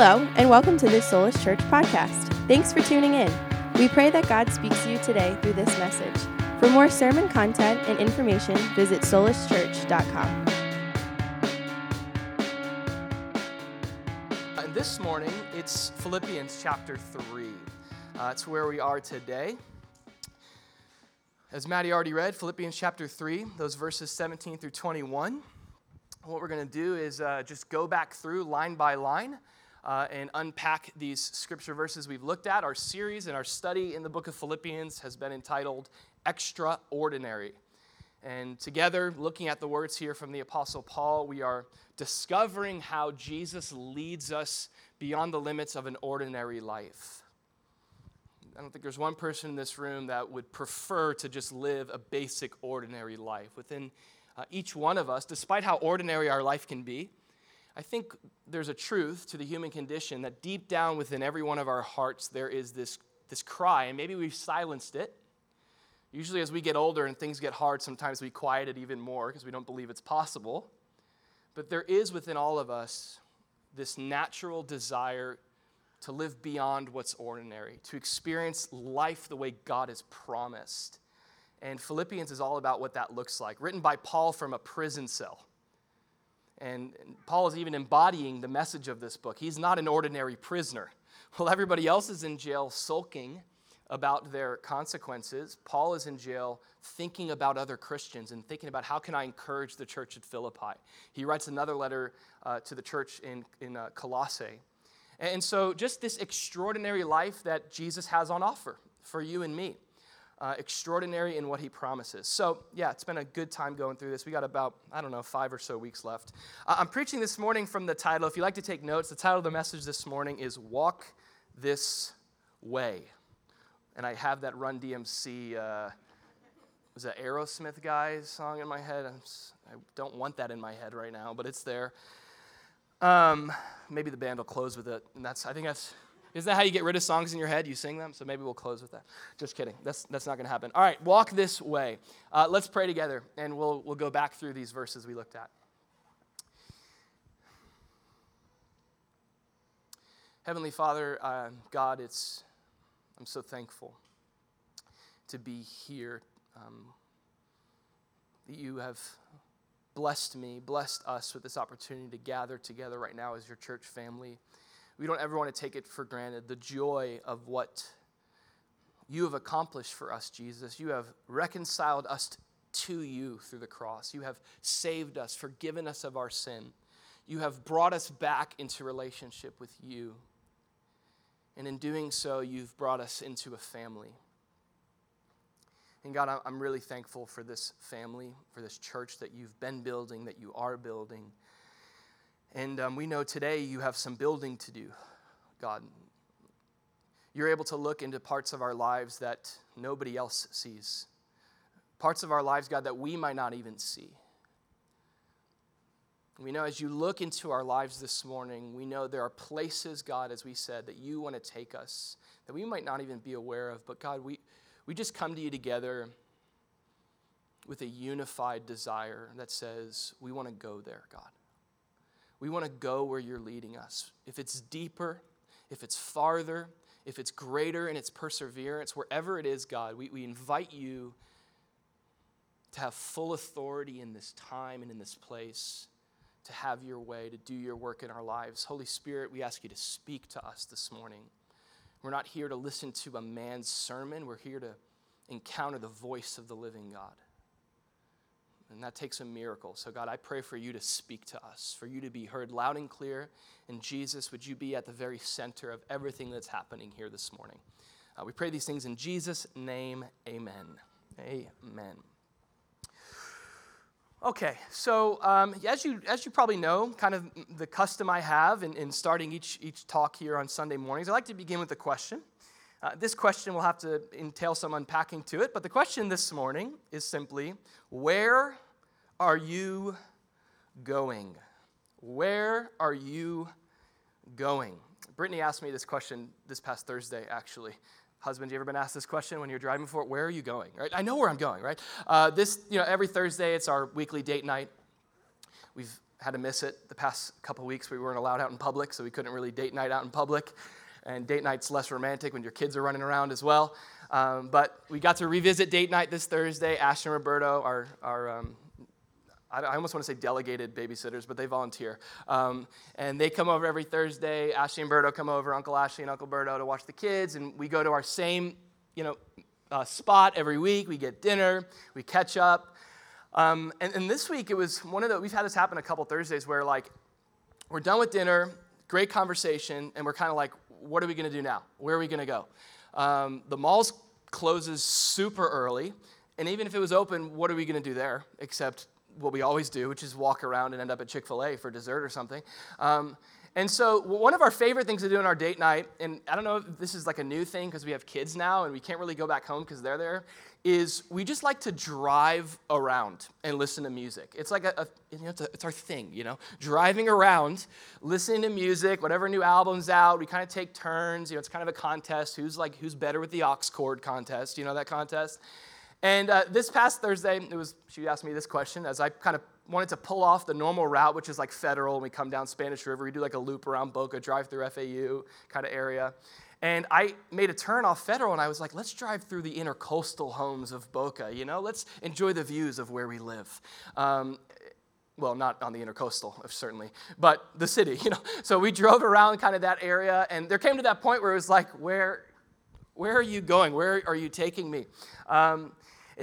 Hello, and welcome to this Solus Church podcast. Thanks for tuning in. We pray that God speaks to you today through this message. For more sermon content and information, visit soluschurch.com. And this morning, it's Philippians chapter 3. Uh, it's where we are today. As Maddie already read, Philippians chapter 3, those verses 17 through 21. What we're going to do is uh, just go back through line by line uh, and unpack these scripture verses we've looked at. Our series and our study in the book of Philippians has been entitled Extraordinary. And together, looking at the words here from the Apostle Paul, we are discovering how Jesus leads us beyond the limits of an ordinary life. I don't think there's one person in this room that would prefer to just live a basic, ordinary life. Within uh, each one of us, despite how ordinary our life can be, I think there's a truth to the human condition that deep down within every one of our hearts, there is this, this cry, and maybe we've silenced it. Usually, as we get older and things get hard, sometimes we quiet it even more because we don't believe it's possible. But there is within all of us this natural desire to live beyond what's ordinary, to experience life the way God has promised. And Philippians is all about what that looks like, written by Paul from a prison cell. And Paul is even embodying the message of this book. He's not an ordinary prisoner. While everybody else is in jail sulking about their consequences, Paul is in jail thinking about other Christians and thinking about how can I encourage the church at Philippi. He writes another letter uh, to the church in, in uh, Colossae and so, just this extraordinary life that Jesus has on offer for you and me. Uh, extraordinary in what he promises. So, yeah, it's been a good time going through this. We got about, I don't know, five or so weeks left. Uh, I'm preaching this morning from the title. If you like to take notes, the title of the message this morning is Walk This Way. And I have that Run DMC, uh, was that Aerosmith guy song in my head? I'm, I do not want that in my head right now, but it's there. Um, maybe the band will close with it. And that's, I think that's, isn't that how you get rid of songs in your head? You sing them? So maybe we'll close with that. Just kidding. That's, that's not going to happen. All right, walk this way. Uh, let's pray together, and we'll, we'll go back through these verses we looked at. Heavenly Father, uh, God, it's, I'm so thankful to be here. Um, that you have blessed me, blessed us with this opportunity to gather together right now as your church family. We don't ever want to take it for granted the joy of what you have accomplished for us, Jesus. You have reconciled us to you through the cross. You have saved us, forgiven us of our sin. You have brought us back into relationship with you. And in doing so, you've brought us into a family. And God, I'm really thankful for this family, for this church that you've been building, that you are building. And um, we know today you have some building to do, God. You're able to look into parts of our lives that nobody else sees, parts of our lives, God, that we might not even see. We know as you look into our lives this morning, we know there are places, God, as we said, that you want to take us that we might not even be aware of. But God, we, we just come to you together with a unified desire that says, we want to go there, God. We want to go where you're leading us. If it's deeper, if it's farther, if it's greater in its perseverance, wherever it is, God, we, we invite you to have full authority in this time and in this place, to have your way, to do your work in our lives. Holy Spirit, we ask you to speak to us this morning. We're not here to listen to a man's sermon, we're here to encounter the voice of the living God. And that takes a miracle. So, God, I pray for you to speak to us, for you to be heard loud and clear. And, Jesus, would you be at the very center of everything that's happening here this morning? Uh, we pray these things in Jesus' name. Amen. Amen. Okay, so um, as, you, as you probably know, kind of the custom I have in, in starting each, each talk here on Sunday mornings, I like to begin with a question. Uh, this question will have to entail some unpacking to it, but the question this morning is simply Where are you going? Where are you going? Brittany asked me this question this past Thursday, actually. Husband, you ever been asked this question when you're driving for it? Where are you going? Right? I know where I'm going, right? Uh, this, you know, every Thursday it's our weekly date night. We've had to miss it the past couple weeks. We weren't allowed out in public, so we couldn't really date night out in public. And date night's less romantic when your kids are running around as well. Um, but we got to revisit date night this Thursday. Ashton and Roberto, our um, I, I almost want to say delegated babysitters, but they volunteer. Um, and they come over every Thursday. Ashley and Berto come over, Uncle Ashley and Uncle Berto, to watch the kids. And we go to our same, you know, uh, spot every week. We get dinner, we catch up. Um, and, and this week it was one of the, we've had this happen a couple Thursdays where like we're done with dinner, great conversation, and we're kind of like, what are we going to do now? Where are we going to go? Um, the mall's closes super early. And even if it was open, what are we going to do there except what we always do, which is walk around and end up at Chick fil A for dessert or something? Um, and so, one of our favorite things to do on our date night, and I don't know if this is like a new thing because we have kids now and we can't really go back home because they're there, is we just like to drive around and listen to music. It's like a, a you know, it's, a, it's, our thing, you know, driving around, listening to music, whatever new album's out. We kind of take turns. You know, it's kind of a contest. Who's like who's better with the aux cord contest? You know that contest. And uh, this past Thursday, it was she asked me this question as I kind of wanted to pull off the normal route, which is like federal, and we come down Spanish River. We do like a loop around Boca, drive through FAU kind of area. And I made a turn off Federal, and I was like, let's drive through the intercoastal homes of Boca, you know? Let's enjoy the views of where we live. Um, well, not on the intercoastal, certainly, but the city, you know? So we drove around kind of that area, and there came to that point where it was like, where, where are you going? Where are you taking me? Um,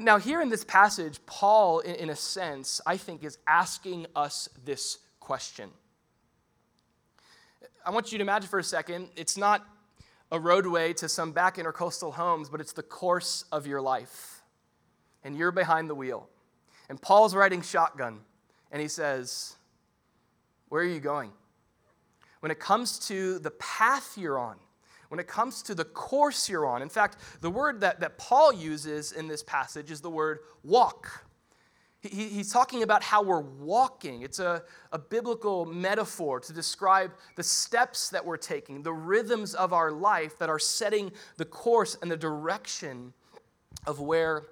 now, here in this passage, Paul, in, in a sense, I think, is asking us this question. I want you to imagine for a second, it's not a roadway to some back intercoastal homes, but it's the course of your life. And you're behind the wheel. And Paul's riding shotgun, and he says, Where are you going? When it comes to the path you're on, when it comes to the course you're on. In fact, the word that, that Paul uses in this passage is the word walk. He, he's talking about how we're walking. It's a, a biblical metaphor to describe the steps that we're taking, the rhythms of our life that are setting the course and the direction of where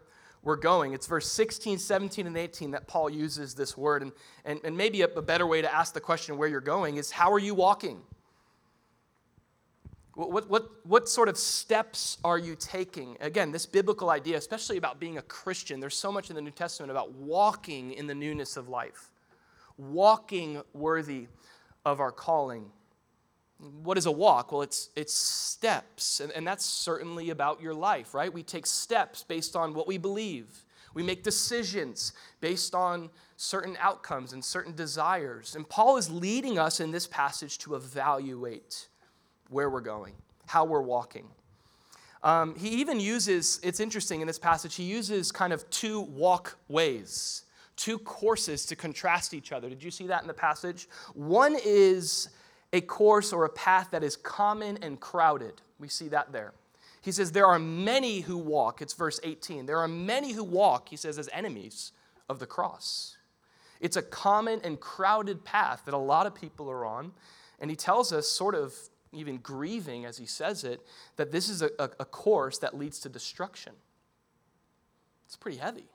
we're going. It's verse 16, 17, and 18 that Paul uses this word. And, and, and maybe a, a better way to ask the question where you're going is how are you walking? What, what, what sort of steps are you taking? Again, this biblical idea, especially about being a Christian, there's so much in the New Testament about walking in the newness of life, walking worthy of our calling. What is a walk? Well, it's, it's steps, and, and that's certainly about your life, right? We take steps based on what we believe. We make decisions based on certain outcomes and certain desires. And Paul is leading us in this passage to evaluate where we're going, how we're walking. Um, he even uses, it's interesting in this passage, he uses kind of two walkways, two courses to contrast each other. Did you see that in the passage? One is a course or a path that is common and crowded. We see that there. He says, There are many who walk, it's verse 18. There are many who walk, he says, as enemies of the cross. It's a common and crowded path that a lot of people are on. And he tells us, sort of even grieving as he says it, that this is a, a, a course that leads to destruction. It's pretty heavy.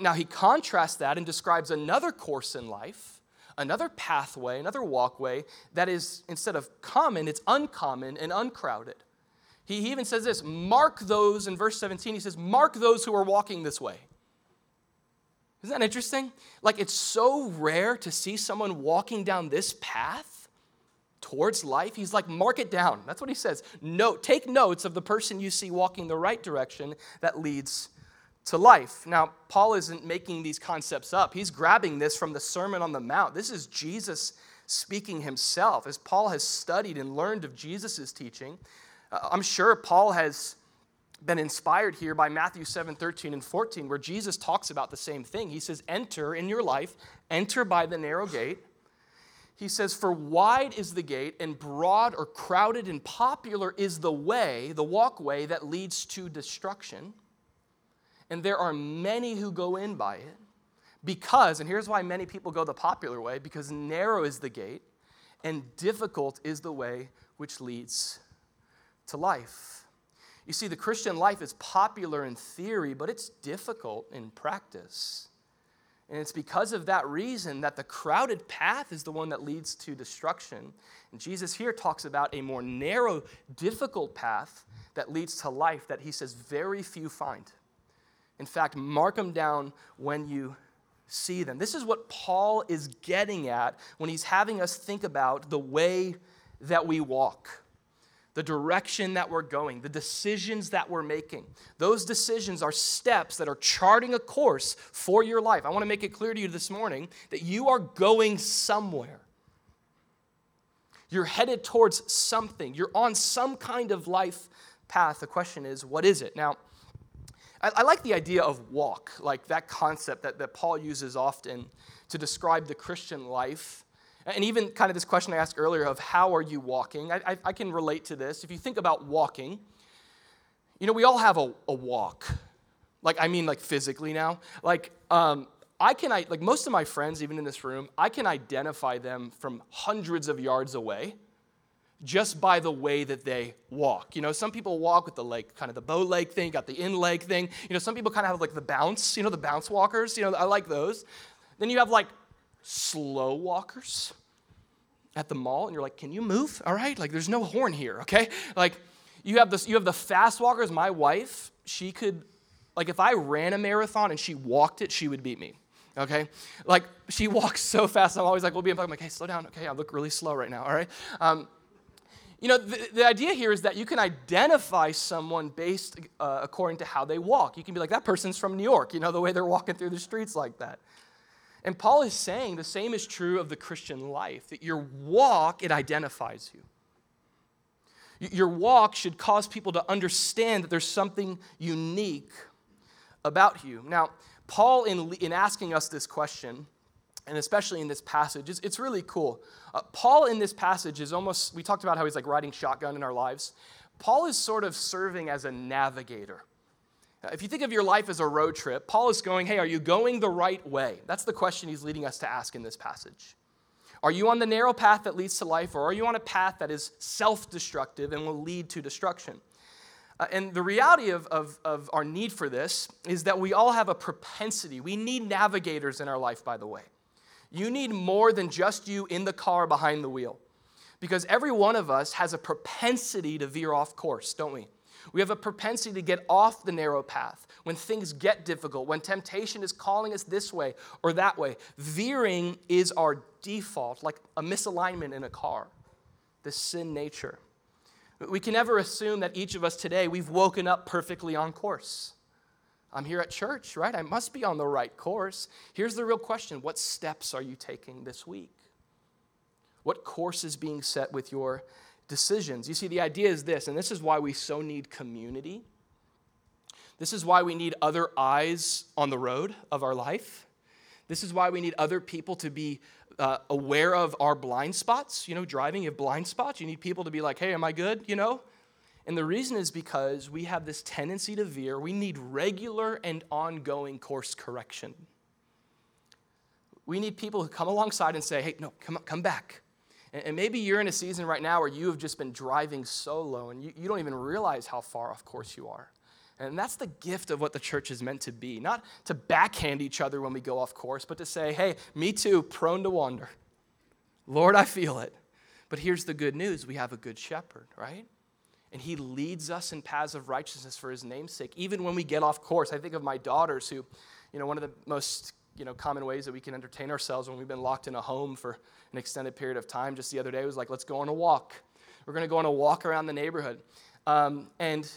Now, he contrasts that and describes another course in life, another pathway, another walkway that is, instead of common, it's uncommon and uncrowded. He, he even says this mark those, in verse 17, he says, mark those who are walking this way. Isn't that interesting? Like, it's so rare to see someone walking down this path towards life, he's like, mark it down. That's what he says. Note, take notes of the person you see walking the right direction that leads to life. Now, Paul isn't making these concepts up. He's grabbing this from the Sermon on the Mount. This is Jesus speaking himself. As Paul has studied and learned of Jesus' teaching, uh, I'm sure Paul has been inspired here by Matthew 7 13 and 14, where Jesus talks about the same thing. He says, Enter in your life, enter by the narrow gate he says, For wide is the gate, and broad or crowded and popular is the way, the walkway that leads to destruction. And there are many who go in by it. Because, and here's why many people go the popular way because narrow is the gate, and difficult is the way which leads to life. You see, the Christian life is popular in theory, but it's difficult in practice. And it's because of that reason that the crowded path is the one that leads to destruction. And Jesus here talks about a more narrow, difficult path that leads to life that he says very few find. In fact, mark them down when you see them. This is what Paul is getting at when he's having us think about the way that we walk the direction that we're going, the decisions that we're making. Those decisions are steps that are charting a course for your life. I want to make it clear to you this morning that you are going somewhere. You're headed towards something, you're on some kind of life path. The question is, what is it? Now, I, I like the idea of walk, like that concept that, that Paul uses often to describe the Christian life and even kind of this question I asked earlier of how are you walking, I, I, I can relate to this. If you think about walking, you know, we all have a, a walk. Like, I mean, like physically now. Like, um, I can, I, like most of my friends, even in this room, I can identify them from hundreds of yards away just by the way that they walk. You know, some people walk with the like kind of the bow leg thing, got the in leg thing. You know, some people kind of have like the bounce, you know, the bounce walkers. You know, I like those. Then you have like slow walkers at the mall and you're like, can you move? All right, like there's no horn here, okay? Like you have this, you have the fast walkers. My wife, she could, like if I ran a marathon and she walked it, she would beat me. Okay, like she walks so fast. I'm always like, we'll be in I'm like, hey, slow down. Okay, I look really slow right now. All right. Um, you know, the, the, idea here is that you can identify someone based uh, according to how they walk. You can be like, that person's from New York, you know, the way they're walking through the streets like that. And Paul is saying the same is true of the Christian life, that your walk, it identifies you. Your walk should cause people to understand that there's something unique about you. Now, Paul, in, in asking us this question, and especially in this passage, it's, it's really cool. Uh, Paul, in this passage, is almost, we talked about how he's like riding shotgun in our lives. Paul is sort of serving as a navigator. If you think of your life as a road trip, Paul is going, hey, are you going the right way? That's the question he's leading us to ask in this passage. Are you on the narrow path that leads to life, or are you on a path that is self destructive and will lead to destruction? Uh, and the reality of, of, of our need for this is that we all have a propensity. We need navigators in our life, by the way. You need more than just you in the car behind the wheel. Because every one of us has a propensity to veer off course, don't we? We have a propensity to get off the narrow path when things get difficult, when temptation is calling us this way or that way. Veering is our default, like a misalignment in a car, the sin nature. We can never assume that each of us today, we've woken up perfectly on course. I'm here at church, right? I must be on the right course. Here's the real question What steps are you taking this week? What course is being set with your decisions. You see, the idea is this, and this is why we so need community. This is why we need other eyes on the road of our life. This is why we need other people to be uh, aware of our blind spots. You know, driving, you have blind spots. You need people to be like, hey, am I good? You know? And the reason is because we have this tendency to veer. We need regular and ongoing course correction. We need people who come alongside and say, hey, no, come, come back. And maybe you're in a season right now where you have just been driving solo and you, you don't even realize how far off course you are. And that's the gift of what the church is meant to be. Not to backhand each other when we go off course, but to say, hey, me too, prone to wander. Lord, I feel it. But here's the good news we have a good shepherd, right? And he leads us in paths of righteousness for his name's sake, even when we get off course. I think of my daughters who, you know, one of the most you know, common ways that we can entertain ourselves when we've been locked in a home for an extended period of time. Just the other day, was like, let's go on a walk. We're going to go on a walk around the neighborhood. Um, and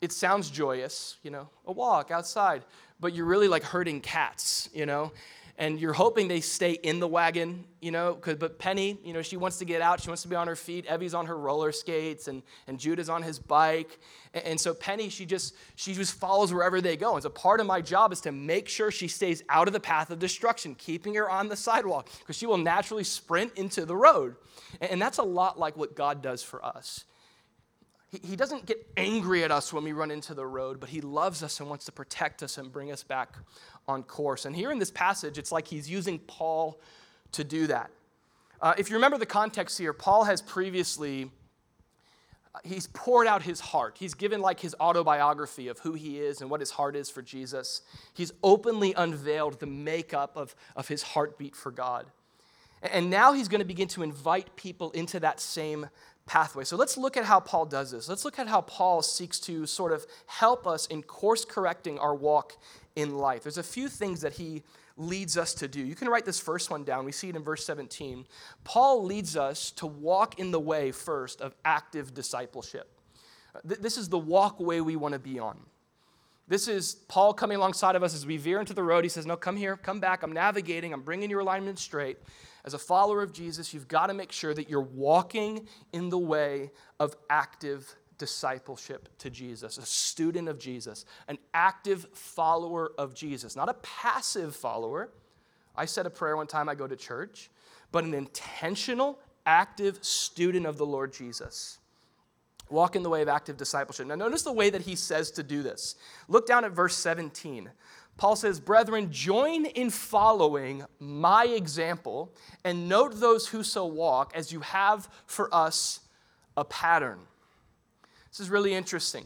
it sounds joyous, you know, a walk outside, but you're really like herding cats, you know and you're hoping they stay in the wagon, you know, but Penny, you know, she wants to get out. She wants to be on her feet. Evie's on her roller skates, and, and Judah's on his bike. And, and so Penny, she just, she just follows wherever they go. And so part of my job is to make sure she stays out of the path of destruction, keeping her on the sidewalk, because she will naturally sprint into the road. And, and that's a lot like what God does for us. He, doesn't get angry at us when we run into the road, but he loves us and wants to protect us and bring us back on course. And here in this passage, it's like he's using Paul to do that. Uh, if you remember the context here, Paul has previously he's poured out his heart. He's given like his autobiography of who he is and what his heart is for Jesus. He's openly unveiled the makeup of, of his heartbeat for God. And now he's going to begin to invite people into that same pathway. So let's look at how Paul does this. Let's look at how Paul seeks to sort of help us in course correcting our walk in life. There's a few things that he leads us to do. You can write this first one down. We see it in verse 17. Paul leads us to walk in the way first of active discipleship. This is the walkway we want to be on. This is Paul coming alongside of us as we veer into the road. He says, No, come here, come back. I'm navigating, I'm bringing your alignment straight. As a follower of Jesus, you've got to make sure that you're walking in the way of active discipleship to Jesus, a student of Jesus, an active follower of Jesus, not a passive follower. I said a prayer one time I go to church, but an intentional, active student of the Lord Jesus. Walk in the way of active discipleship. Now, notice the way that he says to do this. Look down at verse 17. Paul says, Brethren, join in following my example and note those who so walk as you have for us a pattern. This is really interesting.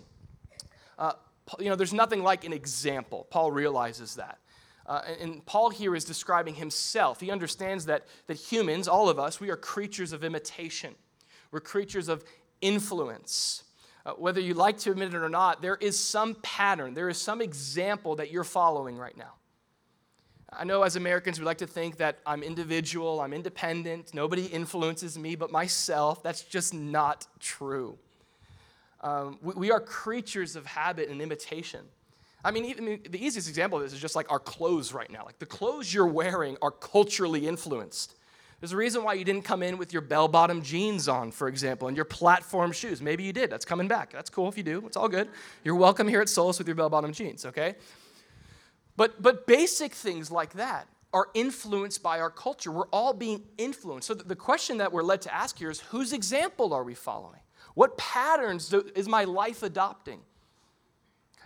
Uh, you know, there's nothing like an example. Paul realizes that. Uh, and Paul here is describing himself. He understands that, that humans, all of us, we are creatures of imitation. We're creatures of influence. Uh, whether you like to admit it or not, there is some pattern, there is some example that you're following right now. I know as Americans, we like to think that I'm individual, I'm independent, nobody influences me but myself. That's just not true. Um, we, we, are creatures of habit and imitation. I mean, even the easiest example of this is just like our clothes right now. Like the clothes you're wearing are culturally influenced. There's a reason why you didn't come in with your bell bottom jeans on, for example, and your platform shoes. Maybe you did. That's coming back. That's cool if you do. It's all good. You're welcome here at Solus with your bell bottom jeans, okay? But, but basic things like that are influenced by our culture. We're all being influenced. So the question that we're led to ask here is whose example are we following? What patterns do, is my life adopting?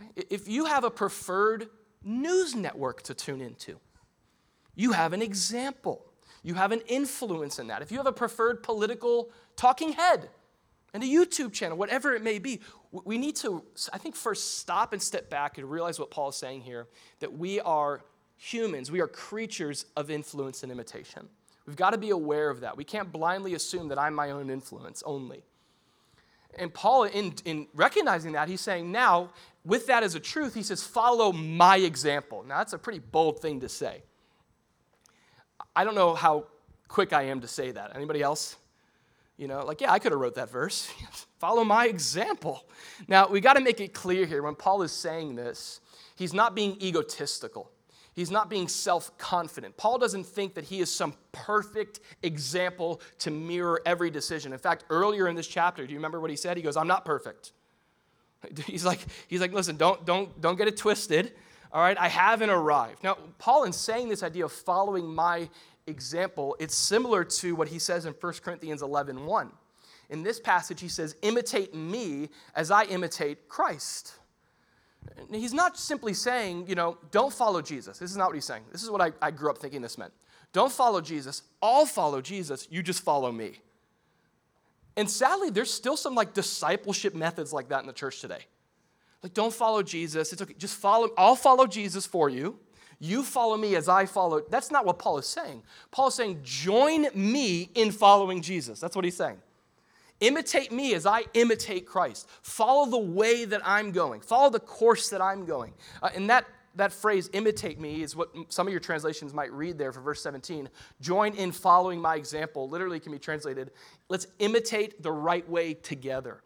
Okay? If you have a preferred news network to tune into, you have an example. You have an influence in that. If you have a preferred political talking head and a YouTube channel, whatever it may be, we need to, I think, first stop and step back and realize what Paul is saying here that we are humans, we are creatures of influence and imitation. We've got to be aware of that. We can't blindly assume that I'm my own influence only. And Paul, in, in recognizing that, he's saying, now, with that as a truth, he says, follow my example. Now, that's a pretty bold thing to say. I don't know how quick I am to say that. Anybody else? You know, like, yeah, I could have wrote that verse. Follow my example. Now, we got to make it clear here when Paul is saying this, he's not being egotistical. He's not being self confident. Paul doesn't think that he is some perfect example to mirror every decision. In fact, earlier in this chapter, do you remember what he said? He goes, I'm not perfect. He's like, he's like listen, don't, don't, don't get it twisted. All right, I haven't arrived. Now, Paul, in saying this idea of following my example, it's similar to what he says in 1 Corinthians 11 1. In this passage, he says, Imitate me as I imitate Christ. He's not simply saying, you know, don't follow Jesus. This is not what he's saying. This is what I, I grew up thinking this meant. Don't follow Jesus. I'll follow Jesus. You just follow me. And sadly, there's still some like discipleship methods like that in the church today. Like, don't follow Jesus. It's okay. Just follow. I'll follow Jesus for you. You follow me as I follow. That's not what Paul is saying. Paul is saying, join me in following Jesus. That's what he's saying. Imitate me as I imitate Christ. Follow the way that I'm going. Follow the course that I'm going. Uh, and that, that phrase, imitate me, is what some of your translations might read there for verse 17. Join in following my example. Literally can be translated, let's imitate the right way together.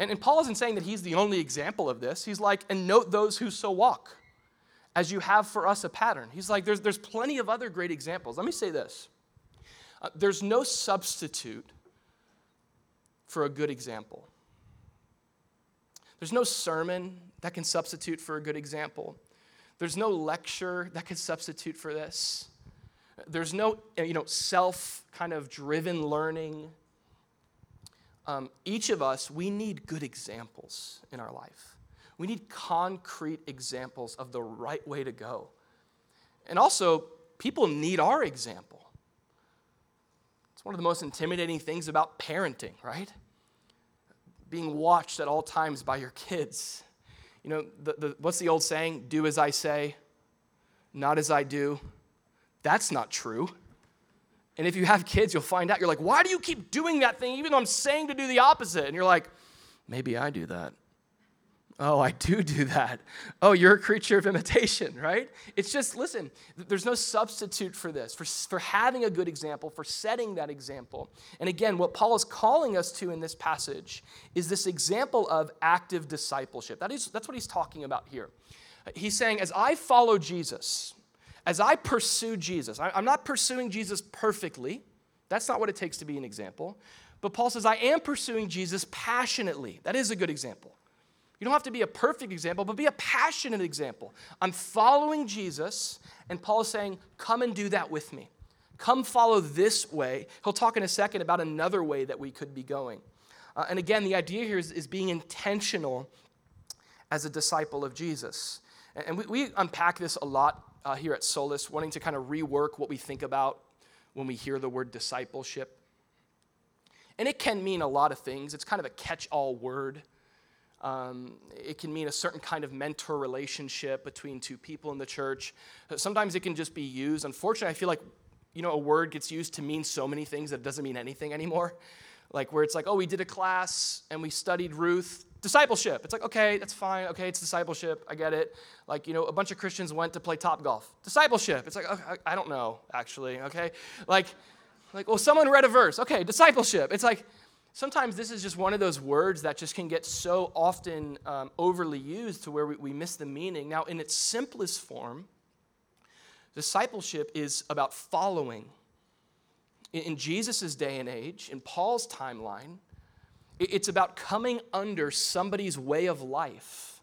And, and Paul isn't saying that he's the only example of this. He's like, and note those who so walk, as you have for us a pattern. He's like, there's, there's plenty of other great examples. Let me say this uh, there's no substitute for a good example. There's no sermon that can substitute for a good example. There's no lecture that can substitute for this. There's no you know, self kind of driven learning um, each of us, we need good examples in our life. We need concrete examples of the right way to go. And also, people need our example. It's one of the most intimidating things about parenting, right? being watched at all times by your kids. You know, the, the, what's the old saying? Do as I say, not as I do. That's not true. And if you have kids, you'll find out. You're like, why do you keep doing that thing even though I'm saying to do the opposite? And you're like, maybe I do that. Oh, I do do that. Oh, you're a creature of imitation, right? It's just, listen, there's no substitute for this, for, for having a good example, for setting that example. And again, what Paul is calling us to in this passage is this example of active discipleship. That is, that's what he's talking about here. He's saying, as I follow Jesus, as I pursue Jesus, I'm not pursuing Jesus perfectly. That's not what it takes to be an example. But Paul says, I am pursuing Jesus passionately. That is a good example. You don't have to be a perfect example, but be a passionate example. I'm following Jesus, and Paul is saying, Come and do that with me. Come follow this way. He'll talk in a second about another way that we could be going. Uh, and again, the idea here is, is, being intentional as a disciple of Jesus. And, and we, we, unpack this a lot uh, here at Solus, wanting to kind of rework what we think about when we hear the word discipleship. And it can mean a lot of things, it's kind of a catch all word. Um, it can mean a certain kind of mentor relationship between two people in the church. Sometimes it can just be used. Unfortunately, I feel like you know a word gets used to mean so many things that it doesn't mean anything anymore. Like where it's like, oh, we did a class and we studied Ruth. Discipleship. It's like, okay, that's fine. Okay, it's discipleship. I get it. Like, you know, a bunch of Christians went to play top golf. Discipleship. It's like, okay, I don't know, actually. Okay, like, like, well, someone read a verse. Okay, discipleship. It's like, sometimes this is just one of those words that just can get so often um, overly used to where we, we miss the meaning. Now, in its simplest form, discipleship is about following. In, in Jesus' day and age, in Paul's timeline, it's about coming under somebody's way of life.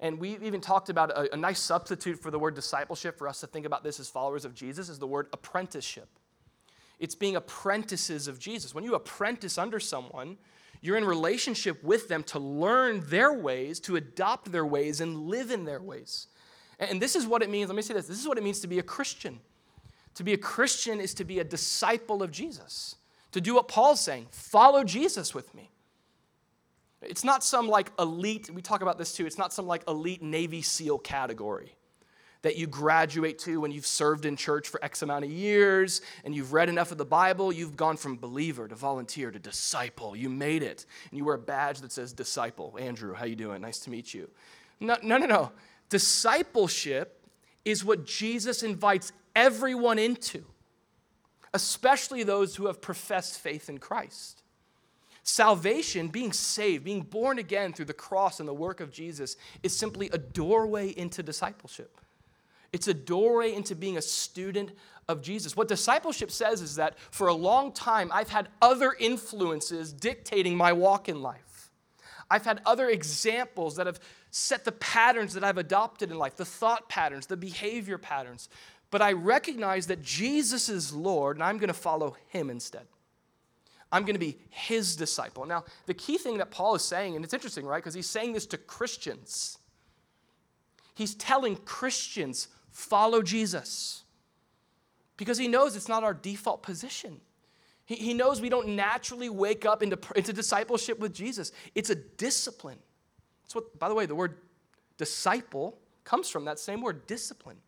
And we even talked about a, a nice substitute for the word discipleship for us to think about this as followers of Jesus is the word apprenticeship. It's being apprentices of Jesus. When you apprentice under someone, you're in relationship with them to learn their ways, to adopt their ways, and live in their ways. And this is what it means. Let me say this this is what it means to be a Christian. To be a Christian is to be a disciple of Jesus, to do what Paul's saying follow Jesus with me. It's not some like elite, we talk about this too, it's not some like elite Navy SEAL category that you graduate to when you've served in church for X amount of years and you've read enough of the Bible, you've gone from believer to volunteer to disciple. You made it. And you wear a badge that says disciple. Andrew, how you doing? Nice to meet you. No, no, no, no. Discipleship is what Jesus invites everyone into, especially those who have professed faith in Christ. Salvation, being saved, being born again through the cross and the work of Jesus, is simply a doorway into discipleship. It's a doorway into being a student of Jesus. What discipleship says is that for a long time, I've had other influences dictating my walk in life. I've had other examples that have set the patterns that I've adopted in life, the thought patterns, the behavior patterns. But I recognize that Jesus is Lord, and I'm going to follow him instead. I'm going to be his disciple. Now, the key thing that Paul is saying, and it's interesting, right? Because he's saying this to Christians. He's telling Christians follow Jesus. Because he knows it's not our default position. He, he knows we don't naturally wake up into, into discipleship with Jesus. It's a discipline. That's what, by the way, the word disciple comes from that same word, discipline.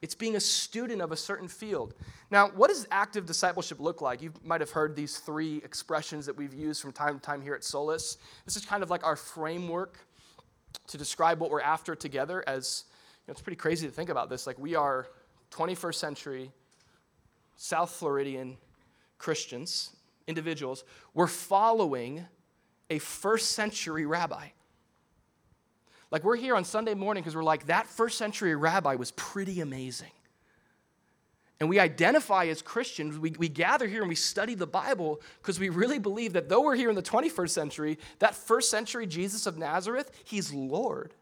It's being a student of a certain field. Now, what does active discipleship look like? You might have heard these three expressions that we've used from time to time here at Solus. This is kind of like our framework to describe what we're after together as know, it's pretty crazy to think about this. Like, we are 21st century South Floridian Christians, individuals. We're following a first century rabbi. Like, we're here on Sunday morning because we're like, that first century rabbi was pretty amazing. And we identify as Christians, we, we gather here and we study the Bible because we really believe that though we're here in the 21st century, that first century Jesus of Nazareth, he's Lord.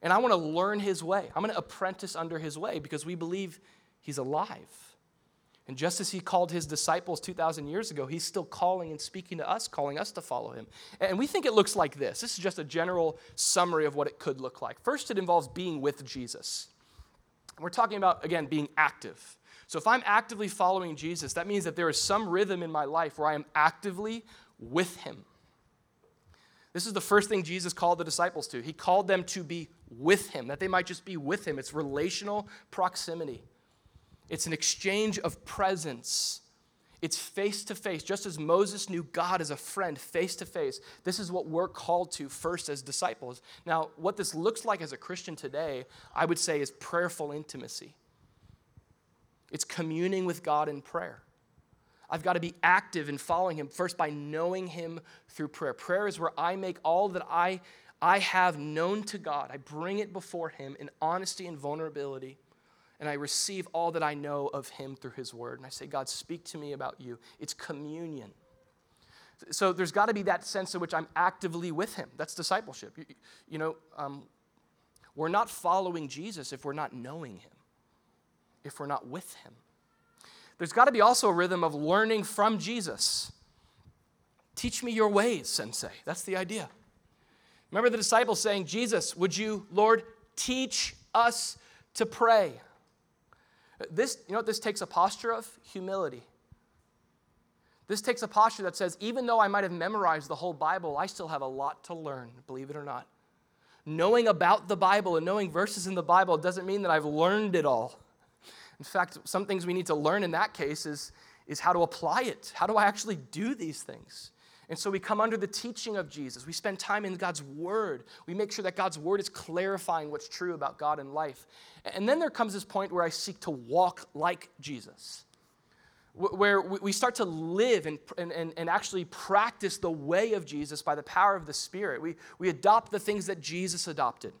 And I want to learn his way. I'm going to apprentice under his way because we believe he's alive. And just as he called his disciples 2,000 years ago, he's still calling and speaking to us, calling us to follow him. And we think it looks like this. This is just a general summary of what it could look like. First, it involves being with Jesus. We're talking about, again, being active. So if I'm actively following Jesus, that means that there is some rhythm in my life where I am actively with him. This is the first thing Jesus called the disciples to. He called them to be with him, that they might just be with him. It's relational proximity, it's an exchange of presence. It's face to face. Just as Moses knew God as a friend face to face, this is what we're called to first as disciples. Now, what this looks like as a Christian today, I would say, is prayerful intimacy. It's communing with God in prayer. I've got to be active in following Him first by knowing Him through prayer. Prayer is where I make all that I, I have known to God, I bring it before Him in honesty and vulnerability and I receive all that I know of Him through His Word. And I say, God, speak to me about you. It's communion. So there's got to be that sense in which I'm actively with Him. That's discipleship. You, you know, um, we're not following Jesus if we're not knowing Him, if we're not with Him. There's got to be also a rhythm of learning from Jesus. Teach me your ways, sensei. That's the idea. Remember the disciples saying, Jesus, would you, Lord, teach us to pray? This, you know what this takes a posture of? Humility. This takes a posture that says, even though I might have memorized the whole Bible, I still have a lot to learn, believe it or not. Knowing about the Bible and knowing verses in the Bible doesn't mean that I've learned it all. In fact, some things we need to learn in that case is, is how to apply it. How do I actually do these things? And so we come under the teaching of Jesus. We spend time in God's Word. We make sure that God's Word is clarifying what's true about God and life. And then there comes this point where I seek to walk like Jesus, where we start to live and, and, and actually practice the way of Jesus by the power of the Spirit. We, we adopt the things that Jesus adopted,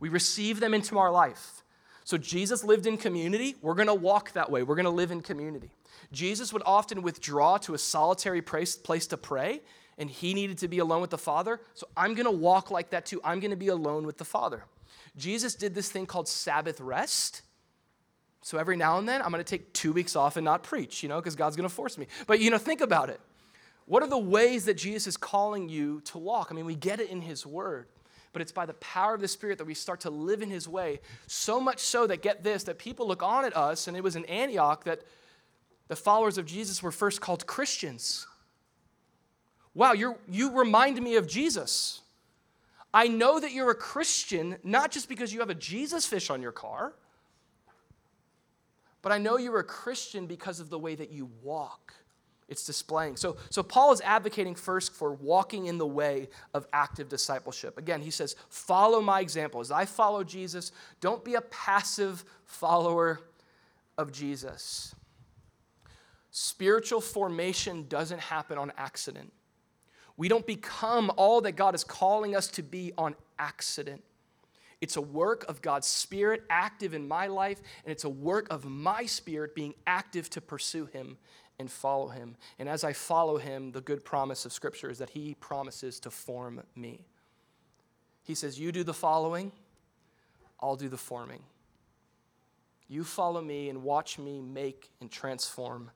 we receive them into our life. So Jesus lived in community. We're going to walk that way. We're going to live in community. Jesus would often withdraw to a solitary place, to pray, and he needed to be alone with the Father. So I'm going to walk like that too. I'm going to be alone with the Father. Jesus did this thing called Sabbath rest. So every now and then, I'm going to take two weeks off and not preach, you know, because God's going to force me. But, you know, think about it. What are the ways that Jesus is calling you to walk? I mean, we get it in His Word, but it's by the power of the Spirit that we start to live in His way. So much so that, get this, that people look on at us, and it was in Antioch that the followers of Jesus were first called Christians. Wow, you you remind me of Jesus. I know that you're a Christian not just because you have a Jesus fish on your car, but I know you're a Christian because of the way that you walk. It's displaying. So, so Paul is advocating first for walking in the way of active discipleship. Again, he says, Follow my example. As I follow Jesus, don't be a passive follower of Jesus. Spiritual formation doesn't happen on accident. We don't become all that God is calling us to be on accident. It's a work of God's Spirit active in my life, and it's a work of my Spirit being active to pursue Him and follow Him. And as I follow Him, the good promise of Scripture is that He promises to form me. He says, You do the following, I'll do the forming. You follow me and watch me make and transform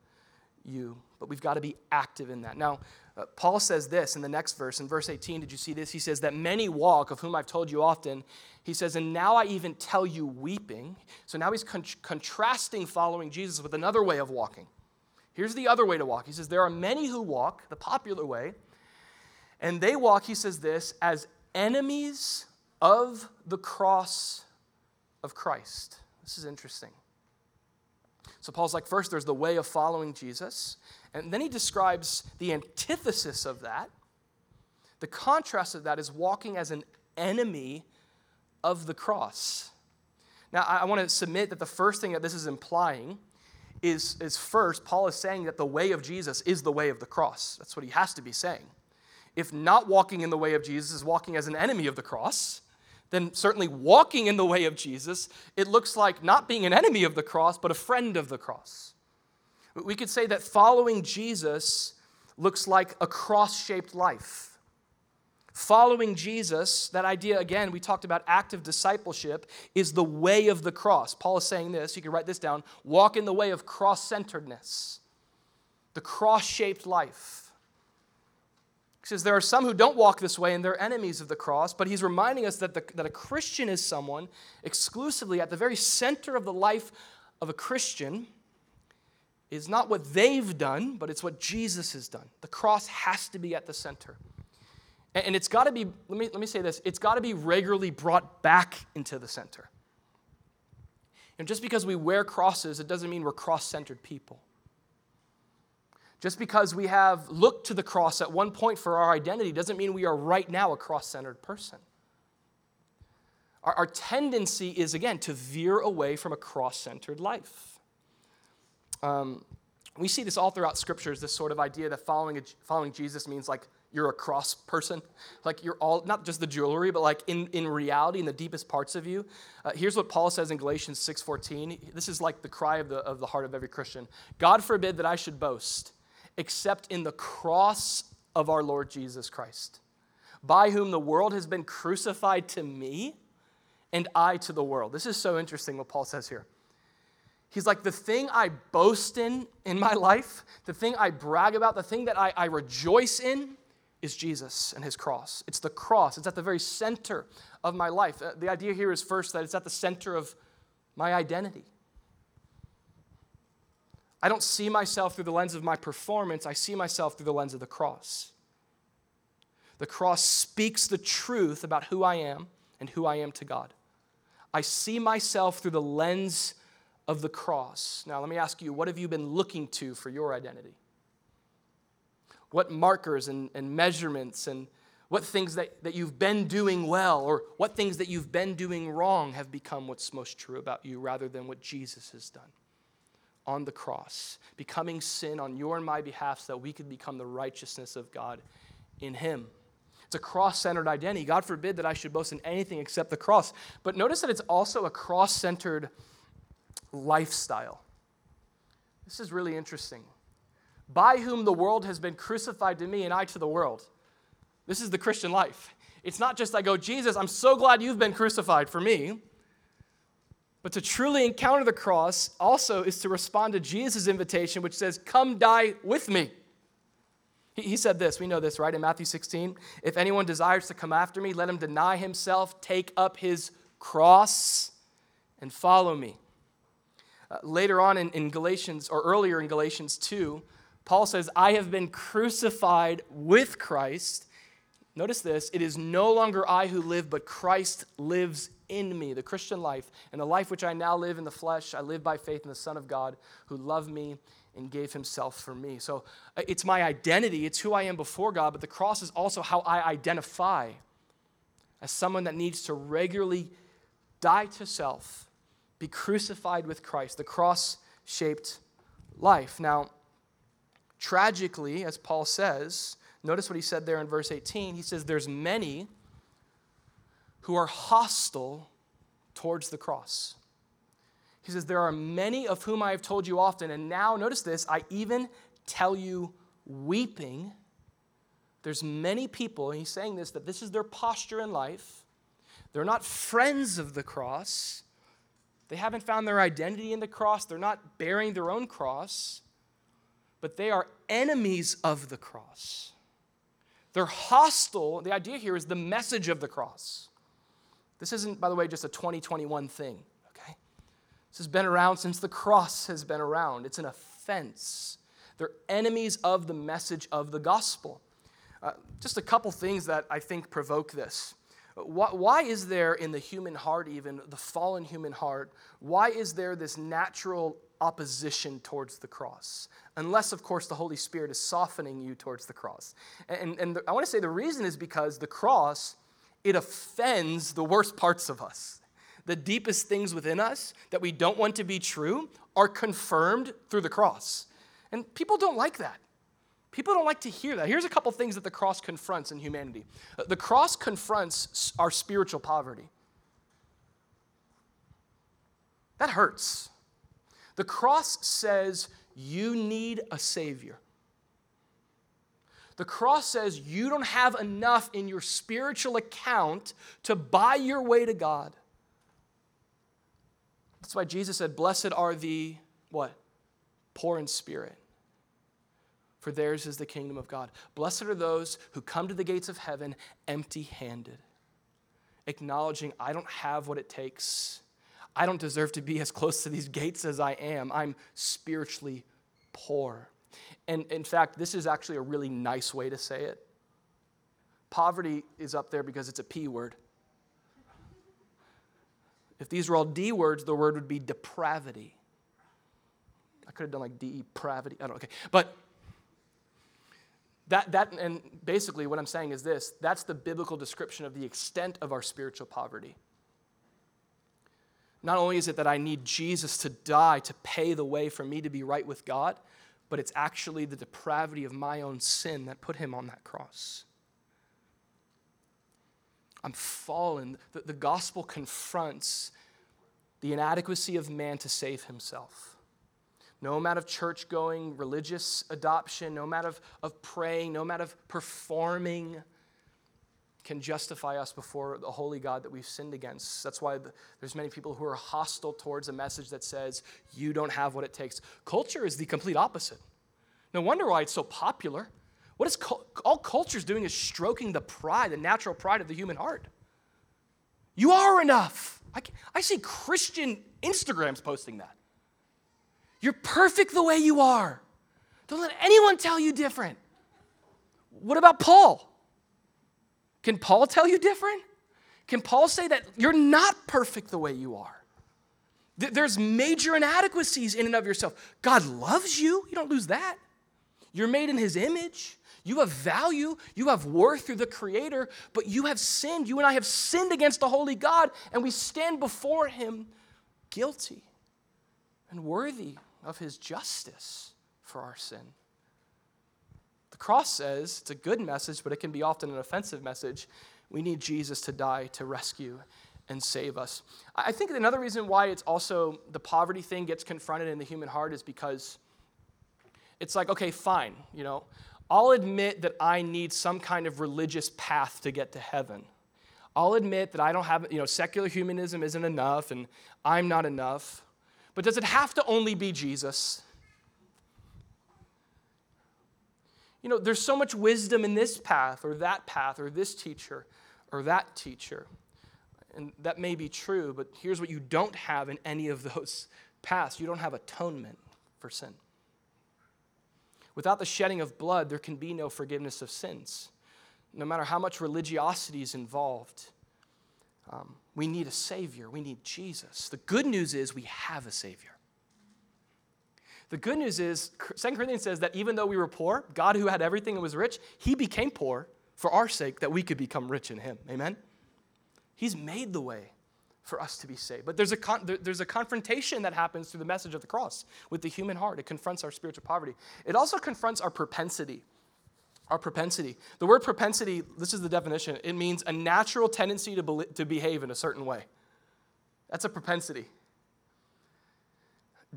you. But we've got to be active in that. Now, uh, Paul says this in the next verse, in verse 18. Did you see this? He says, That many walk, of whom I've told you often. He says, And now I even tell you weeping. So now he's con- contrasting following Jesus with another way of walking. Here's the other way to walk. He says, There are many who walk the popular way, and they walk, he says this, as enemies of the cross of Christ. This is interesting. So Paul's like, first, there's the way of following Jesus. And then he describes the antithesis of that. The contrast of that is walking as an enemy of the cross. Now, I want to submit that the first thing that this is implying is, is first, Paul is saying that the way of Jesus is the way of the cross. That's what he has to be saying. If not walking in the way of Jesus is walking as an enemy of the cross, then certainly walking in the way of Jesus, it looks like not being an enemy of the cross, but a friend of the cross. We could say that following Jesus looks like a cross shaped life. Following Jesus, that idea again, we talked about active discipleship, is the way of the cross. Paul is saying this, you can write this down walk in the way of cross centeredness, the cross shaped life. He says there are some who don't walk this way and they're enemies of the cross, but he's reminding us that, the, that a Christian is someone exclusively at the very center of the life of a Christian is not what they've done, but it's what Jesus has done. The cross has to be at the center. And it's got to be, let me, let me say this, it's got to be regularly brought back into the center. And just because we wear crosses, it doesn't mean we're cross centered people. Just because we have looked to the cross at one point for our identity doesn't mean we are right now a cross centered person. Our, our, tendency is, again, to veer away from a cross centered life. Um, we see this all throughout scriptures this sort of idea that following, a, following Jesus means like you're a cross person. Like you're all, not just the jewelry, but like in, in reality, in the deepest parts of you. Uh, here's what Paul says in Galatians 6.14. This is like the cry of the, of the heart of every Christian. God forbid that I should boast, except in the cross of our Lord Jesus Christ, by whom the world has been crucified to me and I to the world. This is so interesting what Paul says here. He's like, the thing I boast in in my life, the thing I brag about, the thing that I, I rejoice in is Jesus and his cross. It's the cross, it's at the very center of my life. Uh, the idea here is first that it's at the center of my identity. I don't see myself through the lens of my performance, I see myself through the lens of the cross. The cross speaks the truth about who I am and who I am to God. I see myself through the lens of the cross. Now, let me ask you, what have you been looking to for your identity? What markers and, and measurements and what things that, that you've been doing well or what things that you've been doing wrong have become what's most true about you rather than what Jesus has done on the cross, becoming sin on your and my behalf so that we could become the righteousness of God in Him. It's a cross centered identity. God forbid that I should boast in anything except the cross. But notice that it's also a cross centered lifestyle. This is really interesting. By whom the world has been crucified to me and I to the world. This is the Christian life. It's not just I go, Jesus, I'm so glad you've been crucified for me. But to truly encounter the cross also is to respond to Jesus' invitation, which says, Come die with me. He said this, we know this, right? In Matthew 16, if anyone desires to come after me, let him deny himself, take up his cross, and follow me. Uh, later on in, in Galatians, or earlier in Galatians 2, Paul says, I have been crucified with Christ. Notice this it is no longer I who live, but Christ lives in me, the Christian life. And the life which I now live in the flesh, I live by faith in the Son of God who loved me and gave himself for me. So uh, it's my identity, it's who I am before God, but the cross is also how I identify as someone that needs to regularly die to self be crucified with Christ, the cross shaped life. Now, tragically, as Paul says, notice what he said there in verse 18. He says, There's many who are hostile towards the cross. He says, There are many of whom I have told you often, and now, notice this, I even tell you weeping. There's many people, and he's saying this, that this is their posture in life. They're not friends of the cross. They haven't found their identity in the cross. They're not bearing their own cross, but they are enemies of the cross. They're hostile. The idea here is the message of the cross. This isn't, by the way, just a 2021 thing, okay? This has been around since the cross has been around. It's an offense. They're enemies of the message of the gospel. Uh, just a couple things that I think provoke this. Why is there in the human heart, even the fallen human heart, why is there this natural opposition towards the cross? Unless, of course, the Holy Spirit is softening you towards the cross. And, and the, I want to say the reason is because the cross, it offends the worst parts of us. The deepest things within us that we don't want to be true are confirmed through the cross. And people don't like that. People don't like to hear that. Here's a couple things that the cross confronts in humanity uh, the cross confronts our spiritual poverty. That hurts. The cross says you need a Savior. The cross says you don't have enough in your spiritual account to buy your way to God. That's why Jesus said, Blessed are the what? Poor in spirit for theirs is the kingdom of God. Blessed are those who come to the gates of heaven empty handed, acknowledging, I don't have what it takes. I don't deserve to be as close to these gates as I am. I'm spiritually poor. And in fact, this is actually a really nice way to say it. poverty is up there because it's a P word. If these were all D words, the word would be depravity. I could have done like depravity. I don't know. Okay. But that, that, and basically what I'm saying is this that's the biblical description of the extent of our spiritual poverty. Not only is it that I need Jesus to die to pay the way for me to be right with God, but it's actually the depravity of my own sin that put him on that cross. I'm fallen. The, the gospel confronts the inadequacy of man to save himself. No amount of church going, religious adoption, no amount of, of praying, no amount of performing can justify us before the holy God that we've sinned against. That's why there's many people who are hostile towards a message that says you don't have what it takes. Culture is the complete opposite. No wonder why it's so popular. What is all culture is doing is stroking the pride, the natural pride of the human heart. You are enough. I, I see Christian Instagrams posting that. You're perfect the way you are. Don't let anyone tell you different. What about Paul? Can Paul tell you different? Can Paul say that you're not perfect the way you are? There's major inadequacies in and of yourself. God loves you. You don't lose that. You're made in his image. You have value, you have worth through the Creator, but you have sinned. You and I have sinned against the Holy God, and we stand before Him guilty and worthy of His justice for our sin. The cross says it's a good message, but it can be often an offensive message. We need Jesus to die to rescue and save us. I think another reason why it's also the poverty thing gets confronted in the human heart is because it's like, okay, fine, you know, I'll admit that I need some kind of religious path to get to heaven. I'll admit that I don't have, you know, secular humanism isn't enough and I'm not enough. But does it have to only be Jesus? You know, there's so much wisdom in this path or that path or this teacher or that teacher. And that may be true, but here's what you don't have in any of those paths you don't have atonement for sin. Without the shedding of blood, there can be no forgiveness of sins. No matter how much religiosity is involved, um, we need a Savior. We need Jesus. The good news is we have a Savior. The good news is, 2 Corinthians says that even though we were poor, God who had everything and was rich, He became poor for our sake that we could become rich in Him. Amen? He's made the way for us to be saved. But there's a, con- there's a confrontation that happens through the message of the cross with the human heart. It confronts our spiritual poverty. It also confronts our propensity. Our propensity. The word propensity, this is the definition, it means a natural tendency to, be- to behave in a certain way. That's a propensity.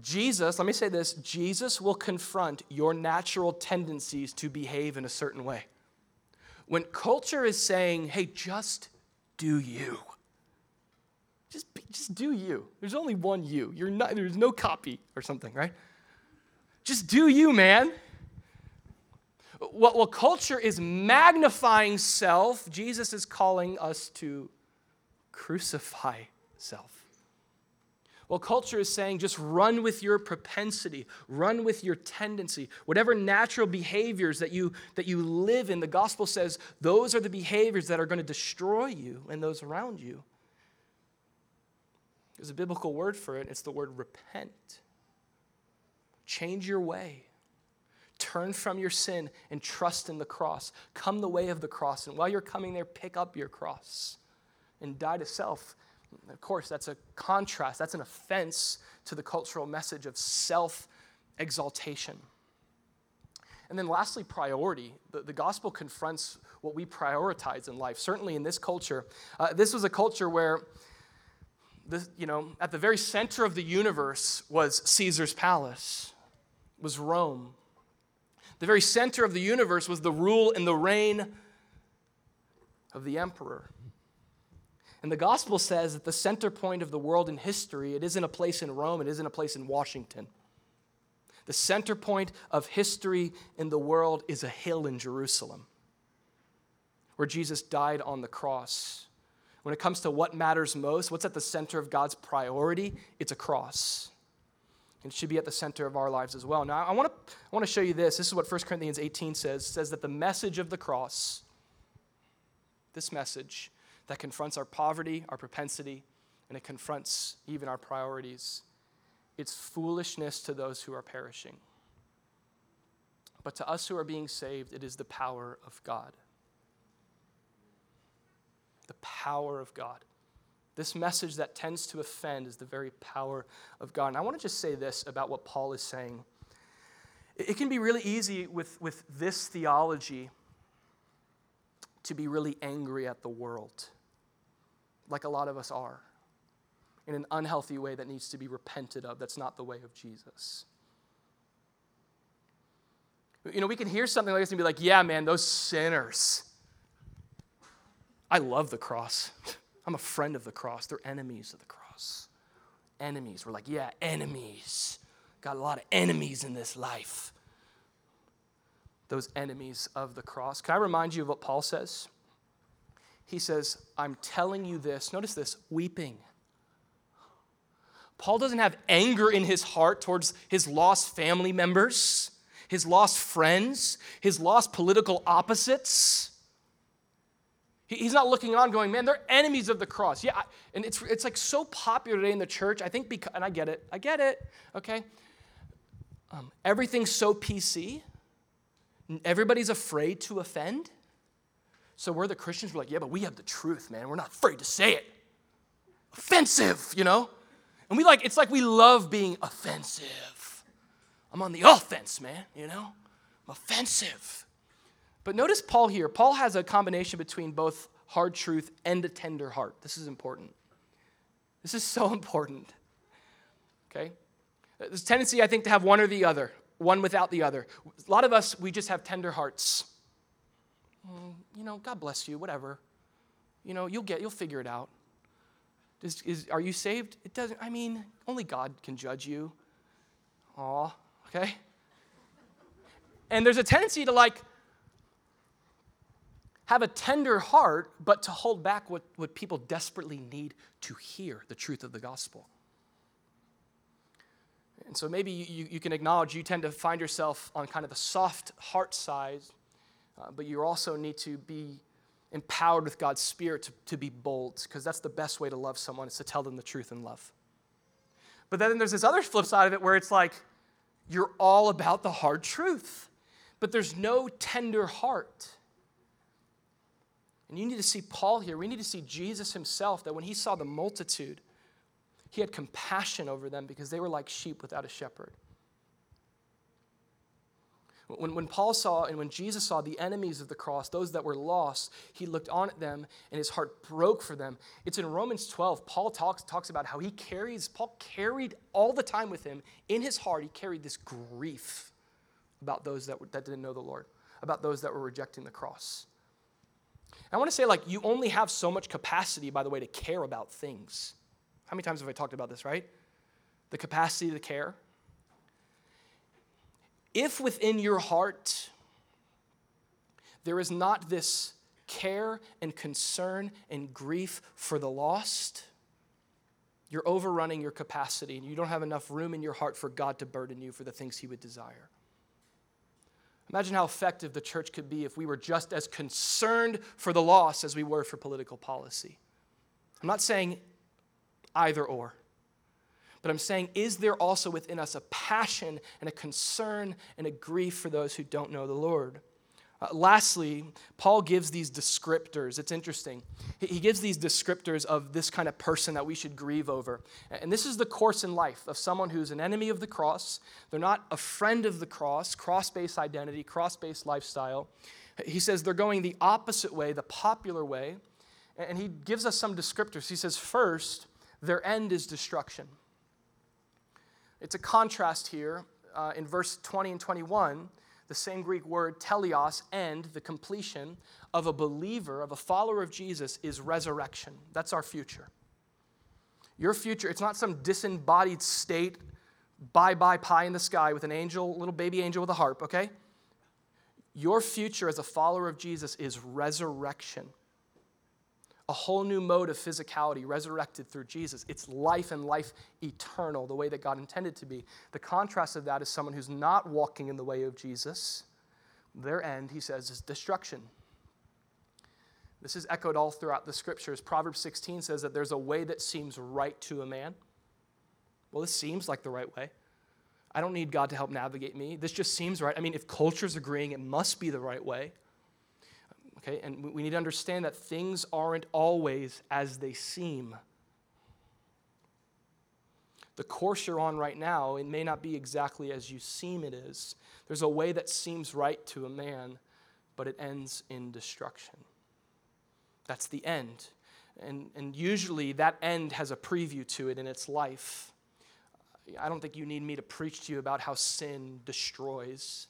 Jesus, let me say this Jesus will confront your natural tendencies to behave in a certain way. When culture is saying, hey, just do you just, be, just do you. There's only one you. You're not, there's no copy or something, right? Just do you, man. What, what culture is magnifying self, Jesus is calling us to crucify self. Well, culture is saying just run with your propensity, run with your tendency, whatever natural behaviors that you, that you live in. The gospel says those are the behaviors that are going to destroy you and those around you. There's a biblical word for it. It's the word repent. Change your way. Turn from your sin and trust in the cross. Come the way of the cross. And while you're coming there, pick up your cross and die to self. Of course, that's a contrast, that's an offense to the cultural message of self exaltation. And then, lastly, priority. The, the, gospel confronts what we prioritize in life. Certainly, in this culture, uh, this was a culture where you know, at the very center of the universe was Caesar's palace, was Rome. The very center of the universe was the rule and the reign of the emperor. And the gospel says that the center point of the world in history, it isn't a place in Rome, it isn't a place in Washington. The center point of history in the world is a hill in Jerusalem where Jesus died on the cross when it comes to what matters most, what's at the center of God's priority, it's a cross. And It should be at the center of our lives as well. Now, I want to I want to show you this. This is what 1 Corinthians 18 says. It says that the message of the cross this message that confronts our poverty, our propensity, and it confronts even our priorities. It's foolishness to those who are perishing. But to us who are being saved, it is the power of God. The power of God. This message that tends to offend is the very power of God. And I want to just say this about what Paul is saying. It can be really easy with, with this theology to be really angry at the world, like a lot of us are, in an unhealthy way that needs to be repented of. That's not the way of Jesus. You know, we can hear something like this and be like, yeah, man, those sinners. I love the cross. I'm a friend of the cross. They're enemies of the cross. Enemies. We're like, yeah, enemies. Got a lot of enemies in this life. Those enemies of the cross. Can I remind you of what Paul says? He says, I'm telling you this. Notice this weeping. Paul doesn't have anger in his heart towards his lost family members, his lost friends, his lost political opposites. He's not looking on going, man, they're enemies of the cross. Yeah, and it's, it's like so popular today in the church. I think, because, and I get it, I get it, okay? Um, everything's so PC. Everybody's afraid to offend. So we're the Christians, we're like, yeah, but we have the truth, man. We're not afraid to say it. Offensive, you know? And we like, it's like we love being offensive. I'm on the offense, man, you know? I'm offensive. But notice Paul here. Paul has a combination between both hard truth and a tender heart. This is important. This is so important. Okay? There's a tendency, I think, to have one or the other, one without the other. A lot of us, we just have tender hearts. Mm, you know, God bless you, whatever. You know, you'll get, you'll figure it out. Is, is, are you saved? It doesn't, I mean, only God can judge you. Aw, okay? And there's a tendency to like, have a tender heart, but to hold back what, what people desperately need to hear the truth of the gospel. And so maybe you, you can acknowledge you tend to find yourself on kind of the soft heart side, uh, but you also need to be empowered with God's Spirit to, to be bold, because that's the best way to love someone is to tell them the truth in love. But then there's this other flip side of it where it's like you're all about the hard truth, but there's no tender heart. And you need to see Paul here. We need to see Jesus himself, that when he saw the multitude, he had compassion over them because they were like sheep without a shepherd. When, when Paul saw and when Jesus saw the enemies of the cross, those that were lost, he looked on at them and his heart broke for them. It's in Romans 12. Paul talks, talks about how he carries, Paul carried all the time with him in his heart, he carried this grief about those that, that didn't know the Lord, about those that were rejecting the cross. I want to say, like, you only have so much capacity, by the way, to care about things. How many times have I talked about this, right? The capacity to care. If within your heart there is not this care and concern and grief for the lost, you're overrunning your capacity and you don't have enough room in your heart for God to burden you for the things He would desire. Imagine how effective the church could be if we were just as concerned for the lost as we were for political policy. I'm not saying either or, but I'm saying, is there also within us a passion and a concern and a grief for those who don't know the Lord? Uh, lastly, Paul gives these descriptors. It's interesting. He, he gives these descriptors of this kind of person that we should grieve over. And this is the course in life of someone who's an enemy of the cross. They're not a friend of the cross, cross based identity, cross based lifestyle. He says they're going the opposite way, the popular way. And he gives us some descriptors. He says, first, their end is destruction. It's a contrast here uh, in verse 20 and 21 the same Greek word, teleos, and the completion of a believer, of a follower of Jesus, is resurrection. That's our future. Your future, it's not some disembodied state, bye bye pie in the sky with an angel, little baby angel with a harp, okay? Your future as a follower of Jesus is resurrection a whole new mode of physicality resurrected through Jesus. It's life and life eternal, the way that God intended to be. The contrast of that is someone who's not walking in the way of Jesus. Their end, he says, is destruction. This is echoed all throughout the scriptures. Proverbs 16 says that there's a way that seems right to a man. Well, this seems like the right way. I don't need God to help navigate me. This just seems right. I mean, if culture's agreeing, it must be the right way. Okay, and we need to understand that things aren't always as they seem. The course you're on right now, it may not be exactly as you seem it is. There's a way that seems right to a man, but it ends in destruction. That's the end. And, and usually that end has a preview to it in its life. I don't think you need me to preach to you about how sin destroys,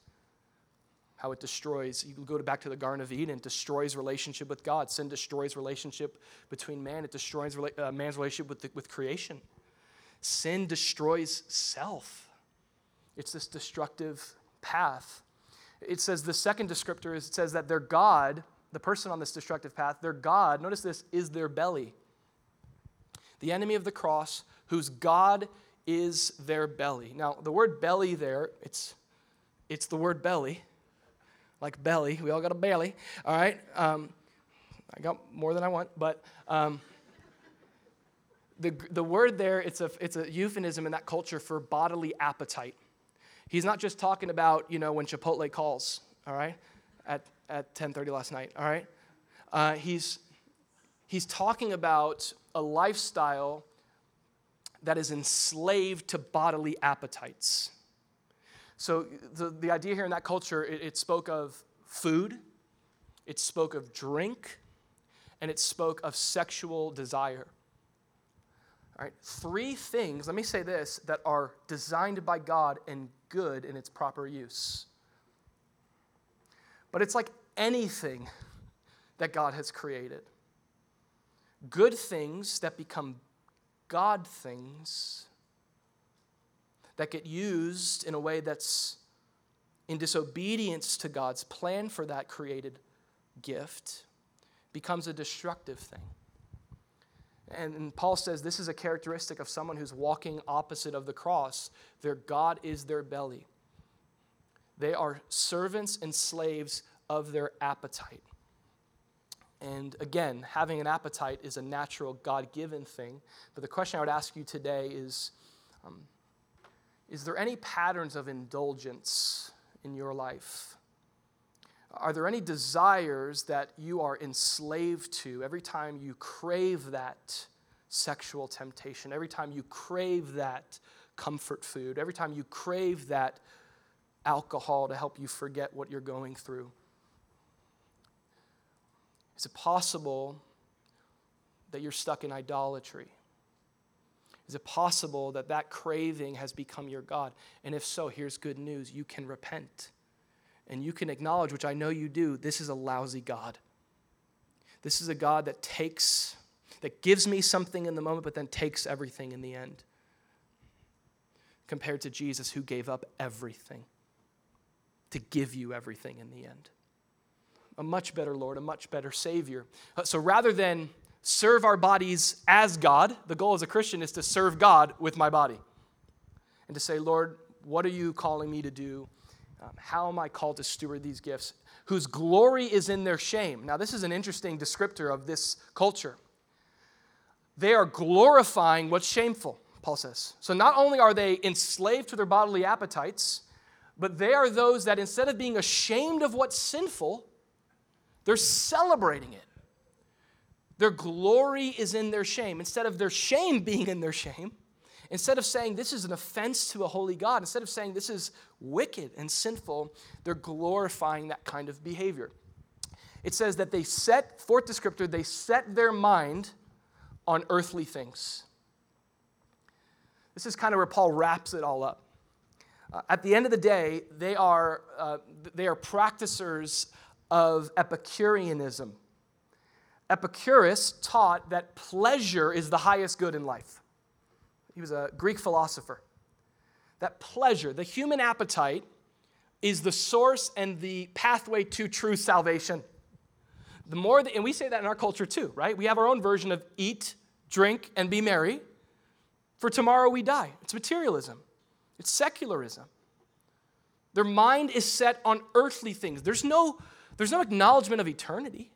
how it destroys. You go back to the Garden of Eden, it destroys relationship with God. Sin destroys relationship between man, it destroys uh, man's relationship with, the, with creation. Sin destroys self. It's this destructive path. It says the second descriptor is it says that their God, the person on this destructive path, their God, notice this, is their belly. The enemy of the cross, whose God is their belly. Now, the word belly there, it's, it's the word belly, like belly. We all got a belly, all right? Um, I got more than I want, but um, the, the word there, it's a, it's a euphemism in that culture for bodily appetite. He's not just talking about, you know, when Chipotle calls, all right, at, at 10.30 last night, all right? Uh, he's, he's talking about a lifestyle that is enslaved to bodily appetites. So the, the idea here in that culture, it, it spoke of food, it spoke of drink, and it spoke of sexual desire. All right, three things, let me say this, that are designed by God and good in its proper use. But it's like anything that God has created. Good things that become God things that get used in a way that's in disobedience to God's plan for that created gift becomes a destructive thing. And Paul says this is a characteristic of someone who's walking opposite of the cross. Their God is their belly. They are servants and slaves of their appetite. And again, having an appetite is a natural, God given thing. But the question I would ask you today is um, Is there any patterns of indulgence in your life? Are there any desires that you are enslaved to every time you crave that sexual temptation, every time you crave that comfort food, every time you crave that alcohol to help you forget what you're going through? Is it possible that you're stuck in idolatry? Is it possible that that craving has become your God? And if so, here's good news you can repent and you can acknowledge, which I know you do, this is a lousy God. This is a God that takes, that gives me something in the moment, but then takes everything in the end. Compared to Jesus, who gave up everything to give you everything in the end. A much better Lord, a much better Savior. Uh, so rather than serve our bodies as God, the goal as a Christian is to serve God with my body. And to say, Lord, what are you calling me to do um, how am I called to steward these gifts? Whose glory is in their shame. Now, this is an interesting descriptor of this culture. They are glorifying what's shameful, Paul says. So, not only are they enslaved to their bodily appetites, but they are those that instead of being ashamed of what's sinful, they're celebrating it. Their glory is in their shame. Instead of their shame being in their shame, Instead of saying this is an offense to a holy God, instead of saying this is wicked and sinful, they're glorifying that kind of behavior. It says that they set, fourth descriptor, they set their mind on earthly things. This is kind of where Paul wraps it all up. Uh, at the end of the day, they are, uh, they are practicers of Epicureanism. Epicurus taught that pleasure is the highest good in life he was a Greek philosopher. That pleasure, the human appetite, is the source and the pathway to true salvation. The more, and we say that in our culture too, right? We have our own version of eat, drink, and be merry. For tomorrow we die. It's materialism, it's secularism. Their mind is set on earthly things. There's no, there's no acknowledgement of eternity.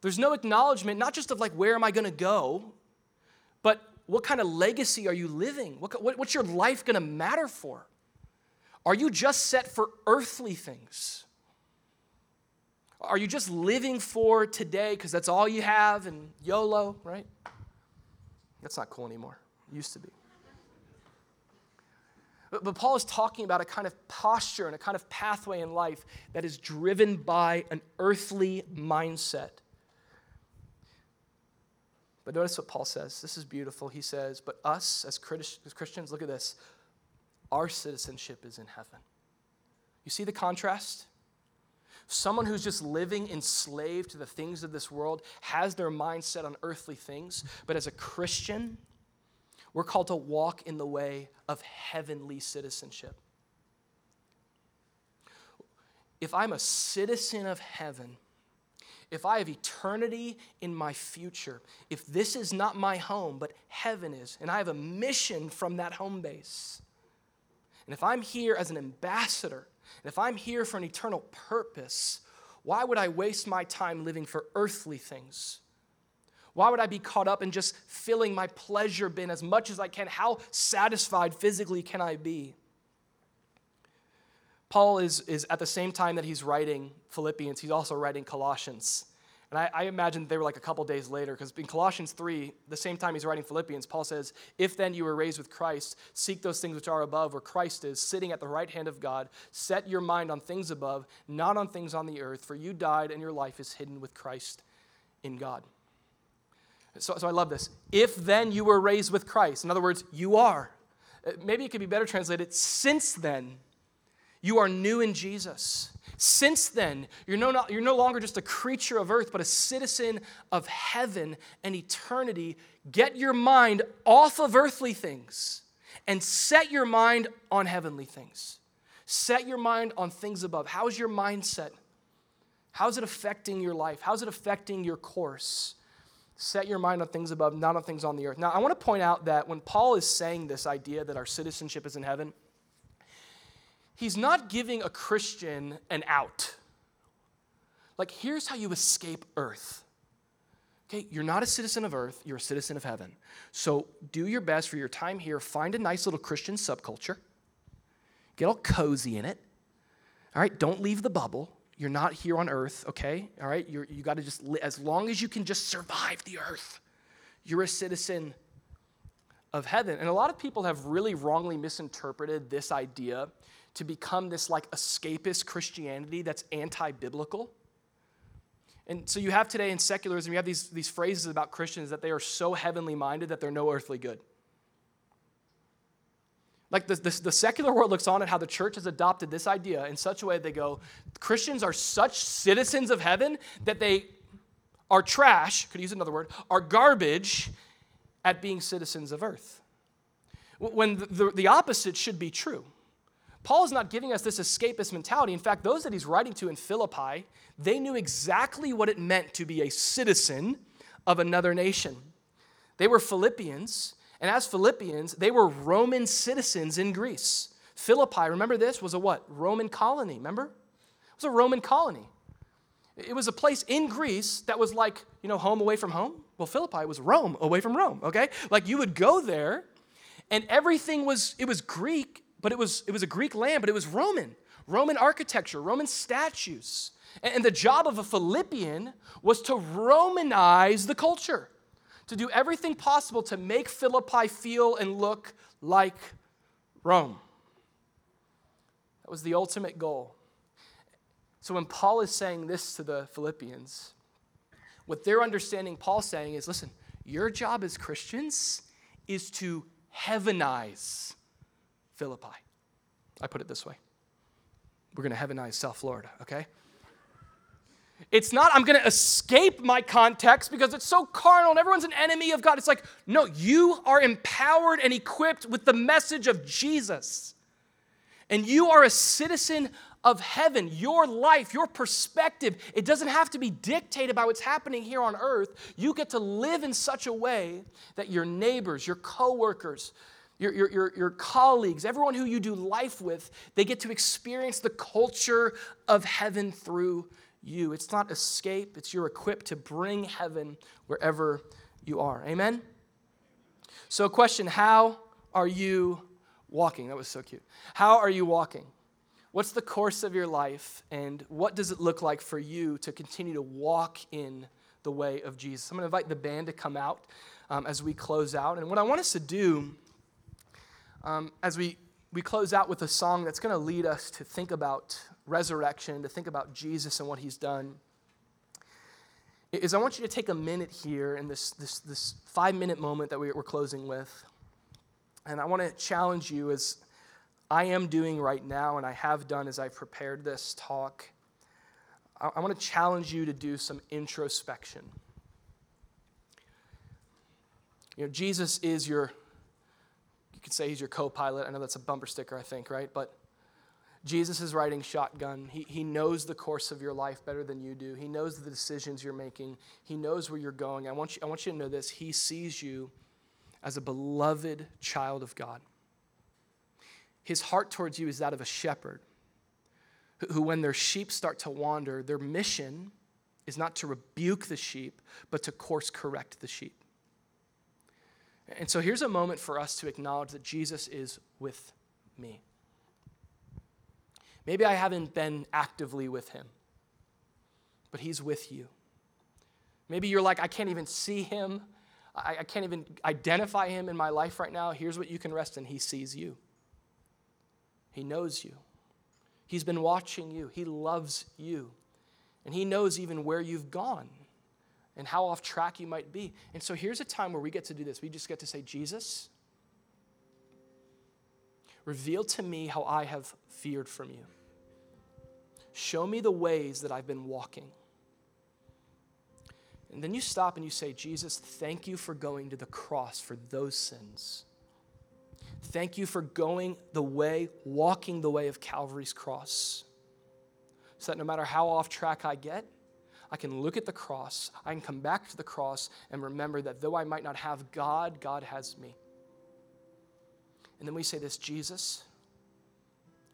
There's no acknowledgement, not just of like, where am I going to go, but what kind of legacy are you living? What, what, what's your life going to matter for? Are you just set for earthly things? Are you just living for today because that's all you have and YOLO, right? That's not cool anymore. It used to be. But, but Paul is talking about a kind of posture and a kind of pathway in life that is driven by an earthly mindset. But notice what Paul says. This is beautiful. He says, But us as Christians, look at this. Our citizenship is in heaven. You see the contrast? Someone who's just living enslaved to the things of this world has their mind set on earthly things, but as a Christian, we're called to walk in the way of heavenly citizenship. If I'm a citizen of heaven, if I have eternity in my future, if this is not my home, but heaven is, and I have a mission from that home base, and if I'm here as an ambassador, and if I'm here for an eternal purpose, why would I waste my time living for earthly things? Why would I be caught up in just filling my pleasure bin as much as I can? How satisfied physically can I be? Paul is, is at the same time that he's writing Philippians, he's also writing Colossians. And I, I imagine they were like a couple days later, because in Colossians 3, the same time he's writing Philippians, Paul says, If then you were raised with Christ, seek those things which are above, where Christ is, sitting at the right hand of God. Set your mind on things above, not on things on the earth, for you died, and your life is hidden with Christ in God. So, so I love this. If then you were raised with Christ, in other words, you are. Uh, maybe it could be better translated, since then you are new in Jesus. Since then, you're no, you're no longer just a creature of earth, but a citizen of heaven and eternity. Get your mind off of earthly things and set your mind on heavenly things. Set your mind on things above. How's your mindset? How's it affecting your life? How's it affecting your course? Set your mind on things above, not on things on the earth. Now, I want to point out that when Paul is saying this idea that our citizenship is in heaven, he's not giving a Christian an out. Like, here's how you escape earth. Okay, you're not a citizen of earth, you're a citizen of heaven. So do your best for your time here. Find a nice little Christian subculture, get all cozy in it. All right, don't leave the bubble. You're not here on earth, okay? All right? You're, you got to just, as long as you can just survive the earth, you're a citizen of heaven. And a lot of people have really wrongly misinterpreted this idea to become this like escapist Christianity that's anti biblical. And so you have today in secularism, you have these, these phrases about Christians that they are so heavenly minded that they're no earthly good. Like the, the, the, secular world looks on at how the church has adopted this idea in such a way they go, Christians are such citizens of heaven that they are trash, could use another word, are garbage at being citizens of earth. When the, the, the opposite should be true. Paul is not giving us this escapist mentality. In fact, those that he's writing to in Philippi, they knew exactly what it meant to be a citizen of another nation. They were Philippians, and as Philippians, they were Roman citizens in Greece. Philippi, remember this, was a what? Roman colony, remember? It was a Roman colony. It was a place in Greece that was like, you know, home away from home. Well, Philippi was Rome away from Rome, okay? Like you would go there and everything was it was Greek, but it was it was a Greek land, but it was Roman. Roman architecture, Roman statues. And the job of a Philippian was to Romanize the culture to do everything possible to make Philippi feel and look like Rome. That was the ultimate goal. So when Paul is saying this to the Philippians, what they're understanding Paul's saying is listen, your job as Christians is to heavenize Philippi. I put it this way. We're going to heavenize South Florida, okay? It's not, I'm going to escape my context because it's so carnal and everyone's an enemy of God. It's like, no, you are empowered and equipped with the message of Jesus. And you are a citizen of heaven. Your life, your perspective, it doesn't have to be dictated by what's happening here on earth. You get to live in such a way that your neighbors, your coworkers, your, your, your, your colleagues, everyone who you do life with, they get to experience the culture of heaven through you. It's not escape, it's you're equipped to bring heaven wherever you are. Amen? So, question How are you walking? That was so cute. How are you walking? What's the course of your life, and what does it look like for you to continue to walk in the way of Jesus? I'm going to invite the band to come out um, as we close out. And what I want us to do um, as we, we close out with a song that's going to lead us to think about resurrection, to think about Jesus and what he's done, is I want you to take a minute here in this, this, this five minute moment that we're closing with. And I want to challenge you as I am doing right now, and I have done as I've prepared this talk. I, I want to challenge you to do some introspection. You know, Jesus is your, you could say he's your co pilot. I know that's a bumper sticker, I think, right? But Jesus is riding shotgun. He, he knows the course of your life better than you do. He knows the decisions you're making. He knows where you're going. I want you, I want you to know this. He sees you as a beloved child of God. His heart towards you is that of a shepherd who, who when their sheep start to wander, their mission is not to rebuke the sheep, but to course correct the sheep. And so here's a moment for us to acknowledge that Jesus is with me. Maybe I haven't been actively with him, but he's with you. Maybe you're like, I can't even see him. I, I, can't even identify him in my life right now. Here's what you can rest in He sees you, He knows you. He's been watching you, He loves you, and He knows even where you've gone and how off track you might be. And so here's a time where we get to do this. We just get to say, Jesus, reveal to me how I have feared from you. Show me the ways that I've been walking. And then you stop and you say, Jesus, thank you for going to the cross for those sins. Thank you for going the way, walking the way of Calvary's cross. So that no matter how off track I get, I can look at the cross, I can come back to the cross and remember that though I might not have God, God has me. And then we say this Jesus,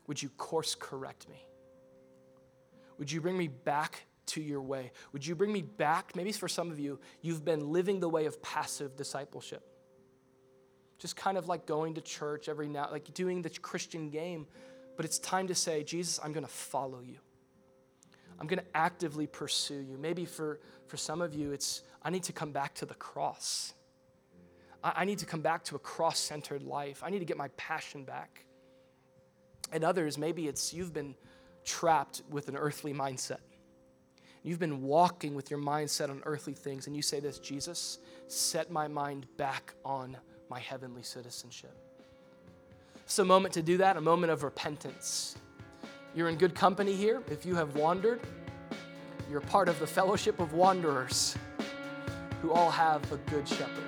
would you course correct me? Would you bring me back to your way? Would you bring me back? Maybe for some of you, you've been living the way of passive discipleship. Just kind of like going to church every now, like doing the Christian game. But it's time to say, Jesus, I'm going to follow you. I'm going to actively pursue you. Maybe for, for some of you, it's, I need to come back to the cross. I, I need to come back to a cross centered life. I need to get my passion back. And others, maybe it's you've been trapped with an earthly mindset. You've been walking with your mindset on earthly things, and you say this Jesus, set my mind back on my heavenly citizenship. It's a moment to do that, a moment of repentance. You're in good company here. If you have wandered, you're part of the fellowship of wanderers who all have a good shepherd.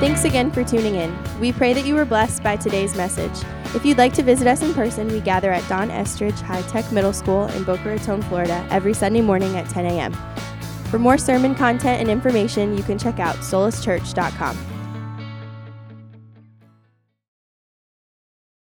Thanks again for tuning in. We pray that you were blessed by today's message. If you'd like to visit us in person, we gather at Don Estridge High Tech Middle School in Boca Raton, Florida, every Sunday morning at 10 a.m. For more sermon content and information, you can check out soluschurch.com.